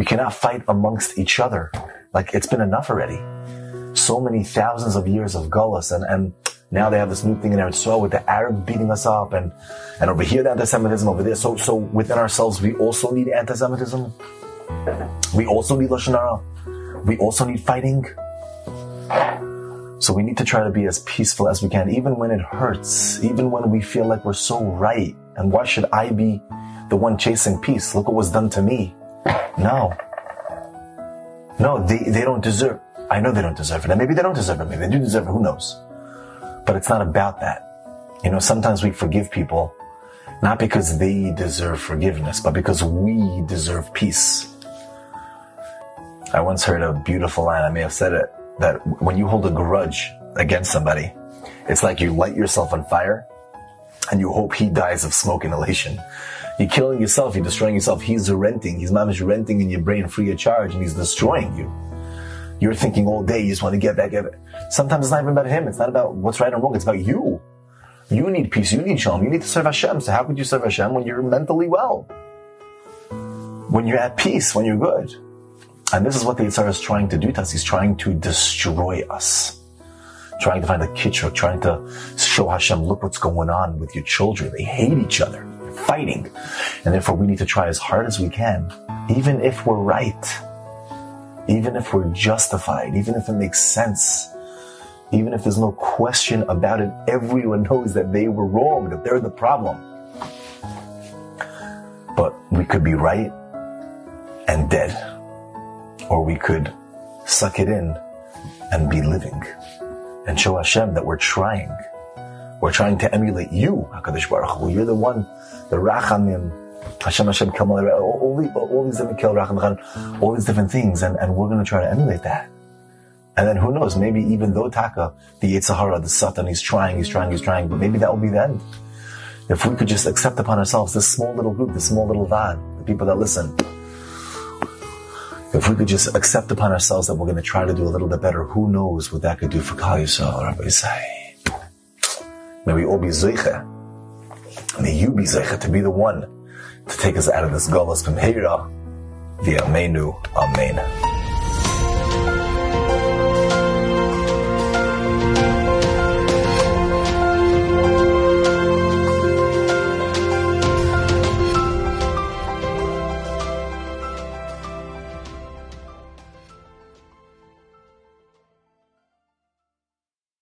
We cannot fight amongst each other. Like it's been enough already. So many thousands of years of gullus and, and now they have this new thing in Eretz Yisrael with the Arab beating us up and, and over here the anti-Semitism over there. So, so within ourselves, we also need anti-Semitism. We also need Lashon Hara. We also need fighting. So we need to try to be as peaceful as we can, even when it hurts, even when we feel like we're so right. And why should I be the one chasing peace? Look what was done to me. No. No, they, they don't deserve, I know they don't deserve it. And maybe they don't deserve it. Maybe they do deserve it. Who knows? But it's not about that. You know, sometimes we forgive people not because they deserve forgiveness, but because we deserve peace. I once heard a beautiful line, I may have said it, that when you hold a grudge against somebody, it's like you light yourself on fire and you hope he dies of smoke inhalation. You're killing yourself, you're destroying yourself. He's renting, he's mamish renting in your brain free of charge and he's destroying you. You're thinking all day, you just want to get back at it. Sometimes it's not even about him, it's not about what's right and wrong, it's about you. You need peace, you need shalom, you need to serve Hashem. So how could you serve Hashem when you're mentally well? When you're at peace, when you're good. And this is what the Yitzhar is trying to do to us. He's trying to destroy us. Trying to find a kitchen, trying to show Hashem, look what's going on with your children. They hate each other. Fighting. And therefore we need to try as hard as we can, even if we're right, even if we're justified, even if it makes sense, even if there's no question about it, everyone knows that they were wrong, that they're the problem. But we could be right and dead or we could suck it in and be living and show Hashem that we're trying. We're trying to emulate you, HaKadosh Baruch Hu. You're the one, the Rachamim, Hashem Hashem Kamal, all, all, the, all these different all these different things, and, and we're going to try to emulate that. And then who knows, maybe even though Taka, the Yetzer Hara, the Satan, he's trying, he's trying, he's trying, but maybe that will be the end. If we could just accept upon ourselves this small little group, this small little van, the people that listen, if we could just accept upon ourselves that we're going to try to do a little bit better, who knows what that could do for Klal Yisrael, Rabbosai. May we all be zeicha. May you be zeicha to be the one to take us out of this gullus from Heira via Menu Amen.